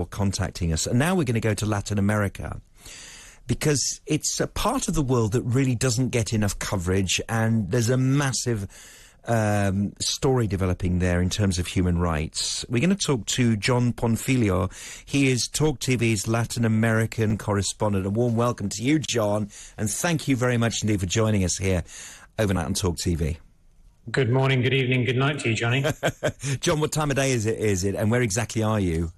for contacting us. And now we're going to go to Latin America because it's a part of the world that really doesn't get enough coverage, and there's a massive um, story developing there in terms of human rights. We're going to talk to Jon Bonfiglio. He is Talk TV's Latin American correspondent. A warm welcome to you, Jon, and thank you very much indeed for joining us here overnight on Talk TV. Good morning, good evening, good night to you, Jonny. Jon, what time of day is it? Is it, and where exactly are you?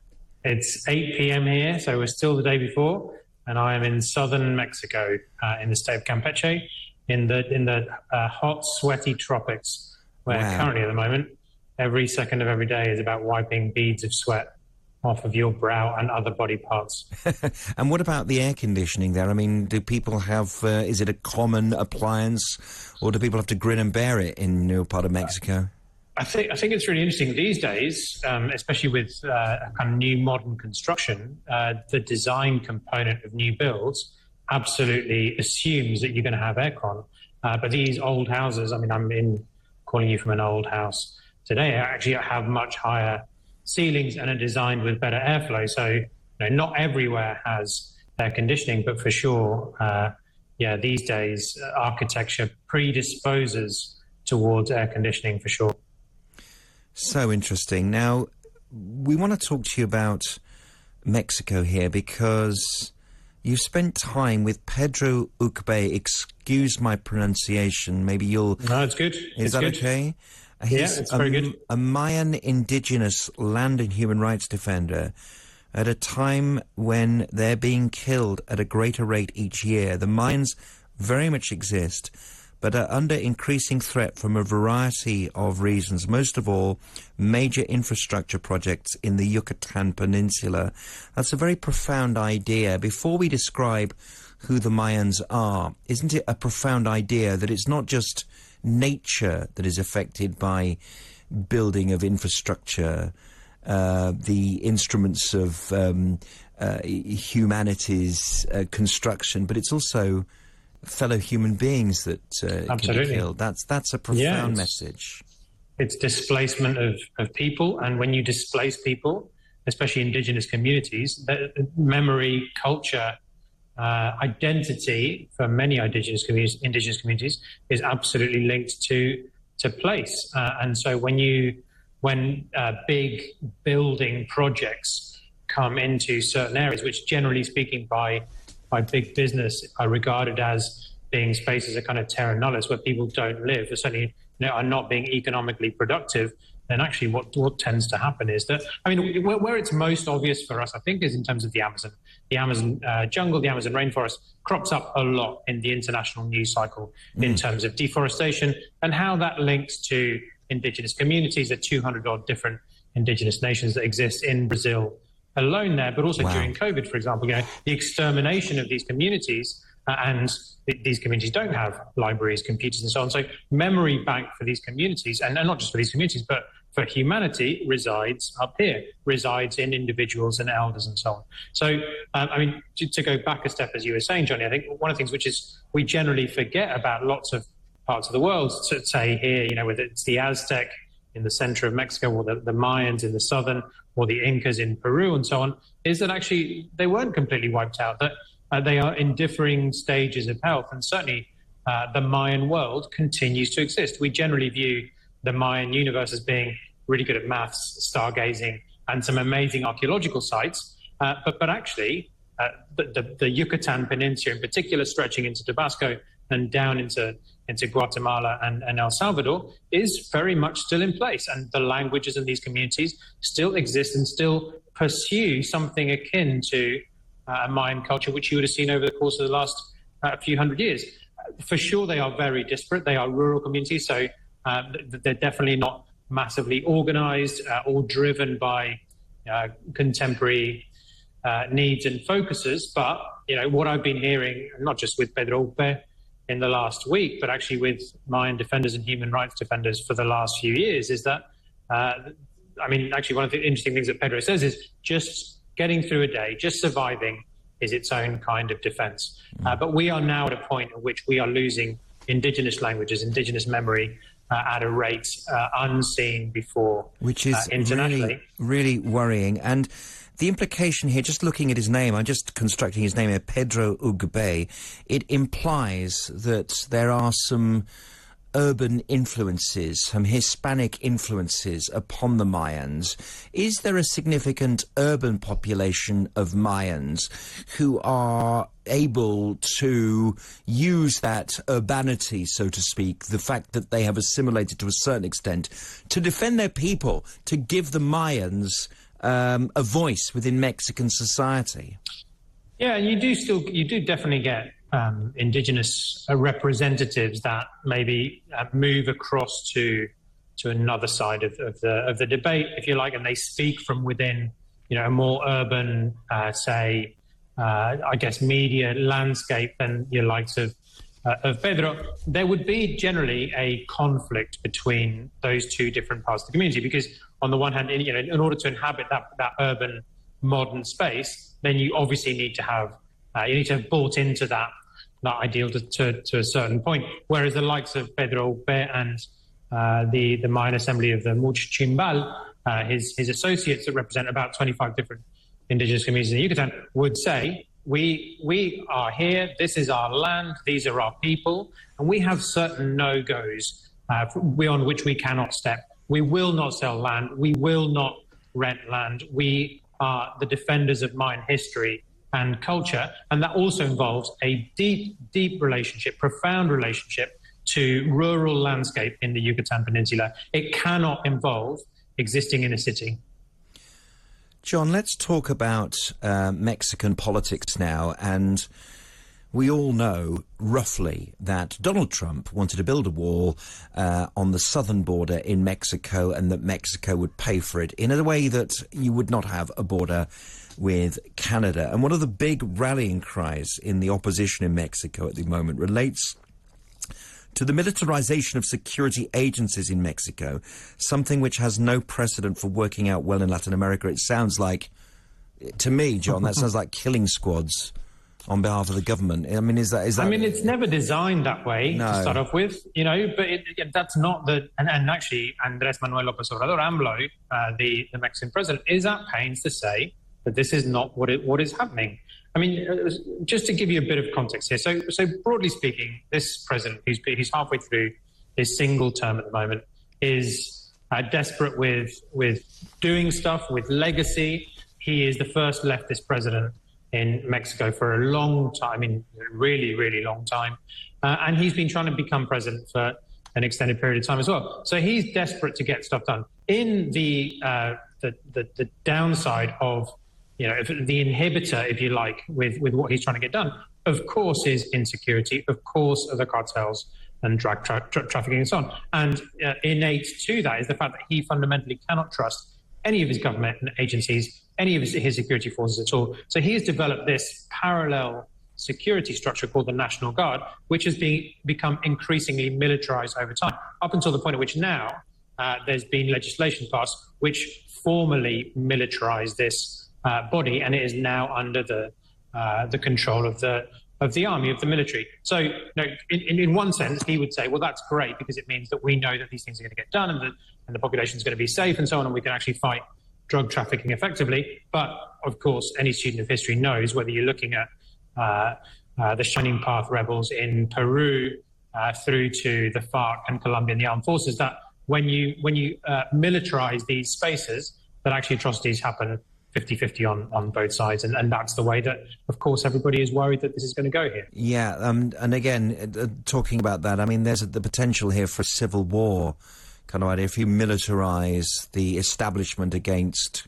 It's 8 p.m. here, so we're still the day before, and I am in southern Mexico, uh, in the state of Campeche, in the in the uh, hot, sweaty tropics where wow. currently at the moment, every second of every day is about wiping beads of sweat off of your brow and other body parts. and what about the air conditioning there? I mean, do people have, uh, is it a common appliance or do people have to grin and bear it in your part of Mexico? I think I think it's really interesting these days, um, especially with uh, kind of new modern construction. Uh, the design component of new builds absolutely assumes that you're going to have aircon. Uh, but these old houses, I mean, I'm in calling you from an old house today actually have much higher ceilings and are designed with better airflow. So, you know, not everywhere has air conditioning, but for sure, uh, yeah, these days uh, architecture predisposes towards air conditioning for sure. So interesting. Now, we want to talk to you about Mexico here because you spent time with Pedro Uc Be. Excuse my pronunciation. Maybe you'll. No, it's good. Is it's that good. okay? He's yeah, it's very a, good. A Mayan indigenous land and human rights defender at a time when they're being killed at a greater rate each year. The Mayans very much exist but are under increasing threat from a variety of reasons. Most of all, major infrastructure projects in the Yucatan Peninsula. That's a very profound idea. Before we describe who the Mayans are, isn't it a profound idea that it's not just nature that is affected by building of infrastructure, uh, the instruments of um, uh, humanity's uh, construction, but it's also fellow human beings that uh, can be killed. That's that's a profound yeah, message. It's displacement of, of people, and when you displace people, especially indigenous communities, memory, culture, uh, identity for many indigenous communities, indigenous communities is absolutely linked to to place. Uh, and so when you when uh, big building projects come into certain areas, which generally speaking by by big business are regarded as being spaces of kind of terra nullius where people don't live, or certainly you know, are not being economically productive, then actually what, what tends to happen is that, I mean, where, where it's most obvious for us, I think, is in terms of the Amazon. The Amazon uh, jungle, the Amazon rainforest crops up a lot in the international news cycle mm. in terms of deforestation and how that links to indigenous communities, the 200 odd different indigenous nations that exist in Brazil alone there, but also wow. during COVID, for example, you know, the extermination of these communities. Uh, and th- these communities don't have libraries, computers, and so on. So, memory bank for these communities, and, and not just for these communities, but for humanity, resides up here, resides in individuals and elders and so on. So, um, I mean, to, to, go back a step, as you were saying, Jonny, I think one of the things which is we generally forget about lots of parts of the world, to say here, you know, whether it's the Aztec in the center of Mexico or the, the Mayans in the southern or the Incas in Peru and so on, is that actually they weren't completely wiped out, that uh, they are in differing stages of health. And certainly uh, the Mayan world continues to exist. We generally view the Mayan universe as being really good at maths, stargazing, and some amazing archaeological sites. Uh, but, but actually, uh, the, the, the Yucatan Peninsula, in particular, stretching into Tabasco and down into into Guatemala and, and, El Salvador is very much still in place. And the languages in these communities still exist and still pursue something akin to uh, Mayan culture, which you would have seen over the course of the last uh, few hundred years. For sure, they are very disparate. They are rural communities, so uh, they're definitely not massively organized uh, or driven by uh, contemporary uh, needs and focuses. But you know what I've been hearing, not just with Pedro Uc Be, in the last week, but actually with Mayan defenders and human rights defenders for the last few years, is that, uh, I mean, actually, one of the interesting things that Pedro says is just getting through a day, just surviving is its own kind of defense. Mm. Uh, but we are now at a point at which we are losing indigenous languages, indigenous memory. Uh, at a rate uh, unseen before, which is uh, internationally, really, really worrying. And the implication here, just looking at his name, I'm just constructing his name here, Pedro Uc Be, it implies that there are some urban influences, some Hispanic influences upon the Mayans. Is there a significant urban population of Mayans who are able to use that urbanity, so to speak, the fact that they have assimilated to a certain extent, to defend their people, to give the Mayans um, a voice within Mexican society? Yeah, and you do still, you do definitely get um, indigenous uh, representatives that maybe uh, move across to to another side of, of, the of the debate, if you like, and they speak from within, you know, a more urban, uh, say, uh, I guess, media landscape than your likes of uh, of Pedro. There would be generally a conflict between those two different parts of the community because, on the one hand, in, you know, in order to inhabit that that urban modern space, then you obviously need to have uh, you need to have bought into that that ideal to, to, to, a certain point. Whereas the likes of Pedro Uc Be and uh, the, the Mayan Assembly of the Múuch' Xíinbal, uh, his, his associates that represent about 25 different indigenous communities in Yucatan, would say, we, we are here, this is our land, these are our people, and we have certain no goes uh, beyond which we cannot step. We will not sell land, we will not rent land, we are the defenders of Mayan history and culture. And that also involves a deep, deep relationship, profound relationship to rural landscape in the Yucatan Peninsula. It cannot involve existing in a city. Jon, let's talk about uh, Mexican politics now. And we all know roughly that Donald Trump wanted to build a wall uh, on the southern border in Mexico and that Mexico would pay for it in a way that you would not have a border with Canada. And one of the big rallying cries in the opposition in Mexico at the moment relates to the militarization of security agencies in Mexico, something which has no precedent for working out well in Latin America. It sounds like, to me, Jon, that sounds like killing squads on behalf of the government. I mean, is that is that? I mean, it's never designed that way no. to start off with, you know. But it, it, that's not the and, and, actually, Andrés Manuel López Obrador, AMLO, uh, the the Mexican president, is at pains to say that this is not what it, what is happening. I mean, uh, just to give you a bit of context here. So, so broadly speaking, this president, who's, who's halfway through his single term at the moment, is uh, desperate with with doing stuff with legacy. He is the first leftist president in Mexico for a long time, I mean, really, really long time, uh, and he's been trying to become president for an extended period of time as well. So he's desperate to get stuff done. In the uh, the, the, the downside of you know, the inhibitor, if you like, with, with what he's trying to get done, of course, is insecurity, of course, are the cartels and drug tra- tra- trafficking and so on. And uh, innate to that is the fact that he fundamentally cannot trust any of his government agencies, any of his, his security forces at all. So he has developed this parallel security structure called the National Guard, which has become increasingly militarized over time, up until the point at which now uh, there's been legislation passed which formally militarized this uh, body, and it is now under the uh, the control of the of the army of the military. So, you know, in, in one sense, he would say, well, that's great because it means that we know that these things are going to get done and and the population is going to be safe and so on, and we can actually fight drug trafficking effectively. But of course, any student of history knows whether you're looking at uh, uh, the Shining Path rebels in Peru uh, through to the FARC and Colombia and the armed forces that when you when you uh, militarize these spaces, that actually atrocities happen 50-50 on, on both sides. And, and that's the way that, of course, everybody is worried that this is going to go here. Yeah, um, and again, uh, talking about that, I mean, there's the potential here for a civil war kind of idea. If you militarize the establishment against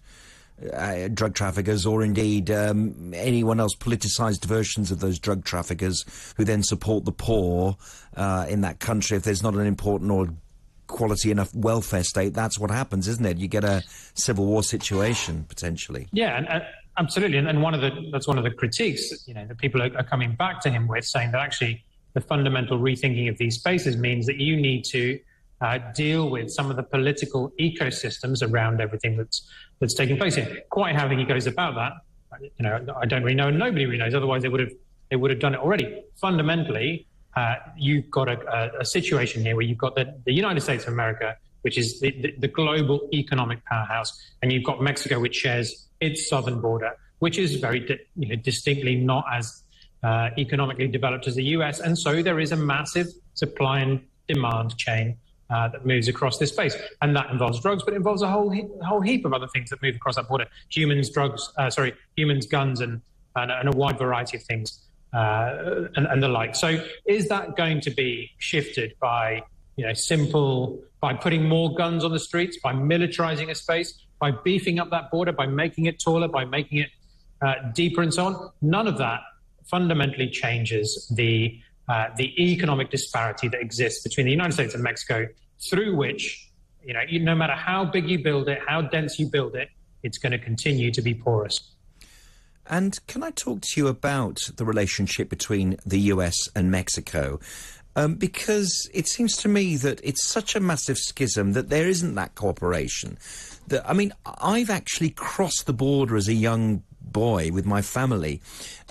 uh, drug traffickers or indeed um, anyone else politicized versions of those drug traffickers who then support the poor uh, in that country if there's not an important or quality enough welfare state, that's what happens, isn't it? You get a civil war situation potentially. Yeah, and, uh, absolutely. And, one of the that's one of the critiques that, you know that people are, are, coming back to him with, saying that actually the fundamental rethinking of these spaces means that you need to uh, deal with some of the political ecosystems around everything that's that's taking place here. Quite how he goes about that, you know, I don't really know, nobody really knows. Otherwise, they would have they would have done it already. Fundamentally, uh, you've got a, a, situation here where you've got the, the United States of America, which is the, the, the, global economic powerhouse, and you've got Mexico, which shares its southern border, which is very you know, distinctly not as uh, economically developed as the US. And so there is a massive supply and demand chain uh, that moves across this space. And that involves drugs, but it involves a whole, he- whole heap of other things that move across that border humans, drugs, uh, sorry, humans, guns, and, and, and, a wide variety of things uh, and, and the like. So is that going to be shifted by you know, simple by putting more guns on the streets, by militarizing a space, by beefing up that border, by making it taller, by making it uh, deeper, and so on. None of that fundamentally changes the uh, the economic disparity that exists between the United States and Mexico, through which you know, no matter how big you build it, how dense you build it, it's going to continue to be porous. And can I talk to you about the relationship between the US and Mexico? Um, because it seems to me that it's such a massive schism that there isn't that cooperation. That I mean, I've actually crossed the border as a young boy with my family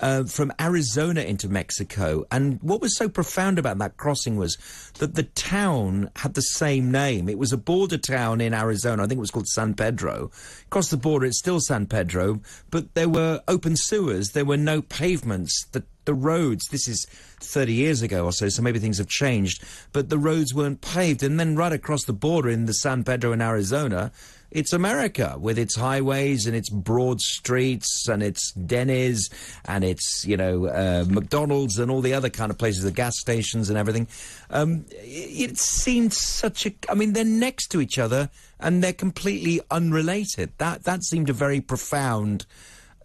uh, from Arizona into Mexico. And what was so profound about that crossing was that the town had the same name. It was a border town in Arizona. I think it was called San Pedro. Across the border, it's still San Pedro, but there were open sewers. There were no pavements. The the roads, this is 30 years ago or so, so maybe things have changed, but the roads weren't paved. And then right across the border in the San Pedro in Arizona, it's America with its highways and its broad streets and its Denny's and its, you know, uh, McDonald's and all the other kind of places, the gas stations and everything. Um, it, it seemed such a. I mean, they're next to each other and they're completely unrelated. That that seemed a very profound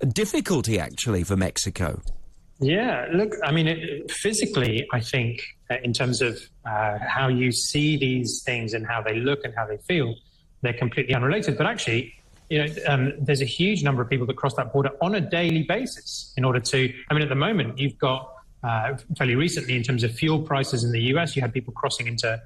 difficulty, actually, for Mexico. Yeah, look, I mean, it, physically, I think, uh, in terms of uh, how you see these things and how they look and how they feel, they're completely unrelated. But actually, you know, um, there's a huge number of people that cross that border on a daily basis in order to. I mean, at the moment, you've got uh, fairly recently in terms of fuel prices in the U.S., you had people crossing into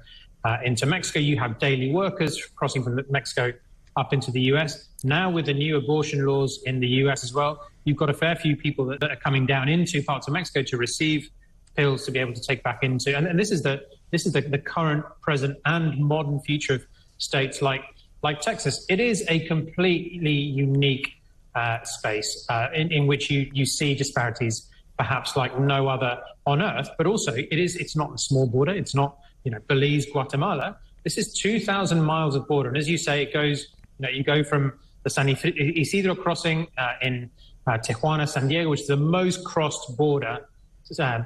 uh, into Mexico. You have daily workers crossing from Mexico up into the U.S. Now, with the new abortion laws in the U.S. as well, you've got a fair few people that, that are coming down into parts of Mexico to receive pills to be able to take back into. And, and this is the this is the, the current, present, and modern future of states like like Texas, it is a completely unique uh, space uh, in, in, which you, you see disparities perhaps like no other on earth. But also, it is it's not a small border. It's not you know Belize, Guatemala. This is 2,000 miles of border, and as you say, it goes. You know, you go from the San Isidro crossing uh, in Tijuana, San Diego, which is the most crossed border uh,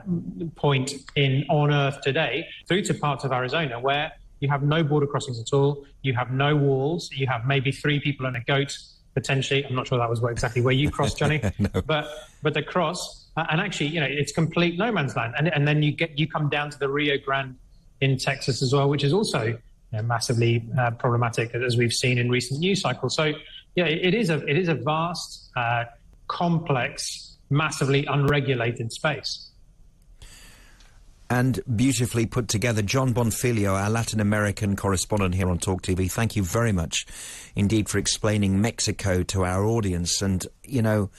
point in on Earth today, through to parts of Arizona where you have no border crossings at all. You have no walls. You have maybe three people and a goat potentially. I'm not sure that was exactly where you crossed, Jonny, no. but but the cross. Uh, and actually, you know, it's complete no man's land. And, and then you get you come down to the Rio Grande in Texas as well, which is also you know, massively uh, problematic as we've seen in recent news cycles. So yeah, it is a it is a vast, uh, complex, massively unregulated space and beautifully put together. Jon Bonfiglio, our Latin American correspondent here on Talk TV, thank you very much indeed for explaining Mexico to our audience. And, you know,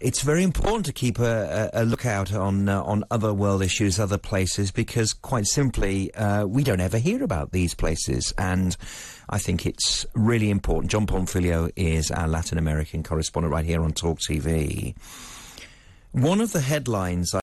it's very important to keep a, a lookout on uh, on other world issues, other places, because quite simply, uh, we don't ever hear about these places. And I think it's really important. Jon Bonfiglio is our Latin American correspondent right here on Talk TV. One of the headlines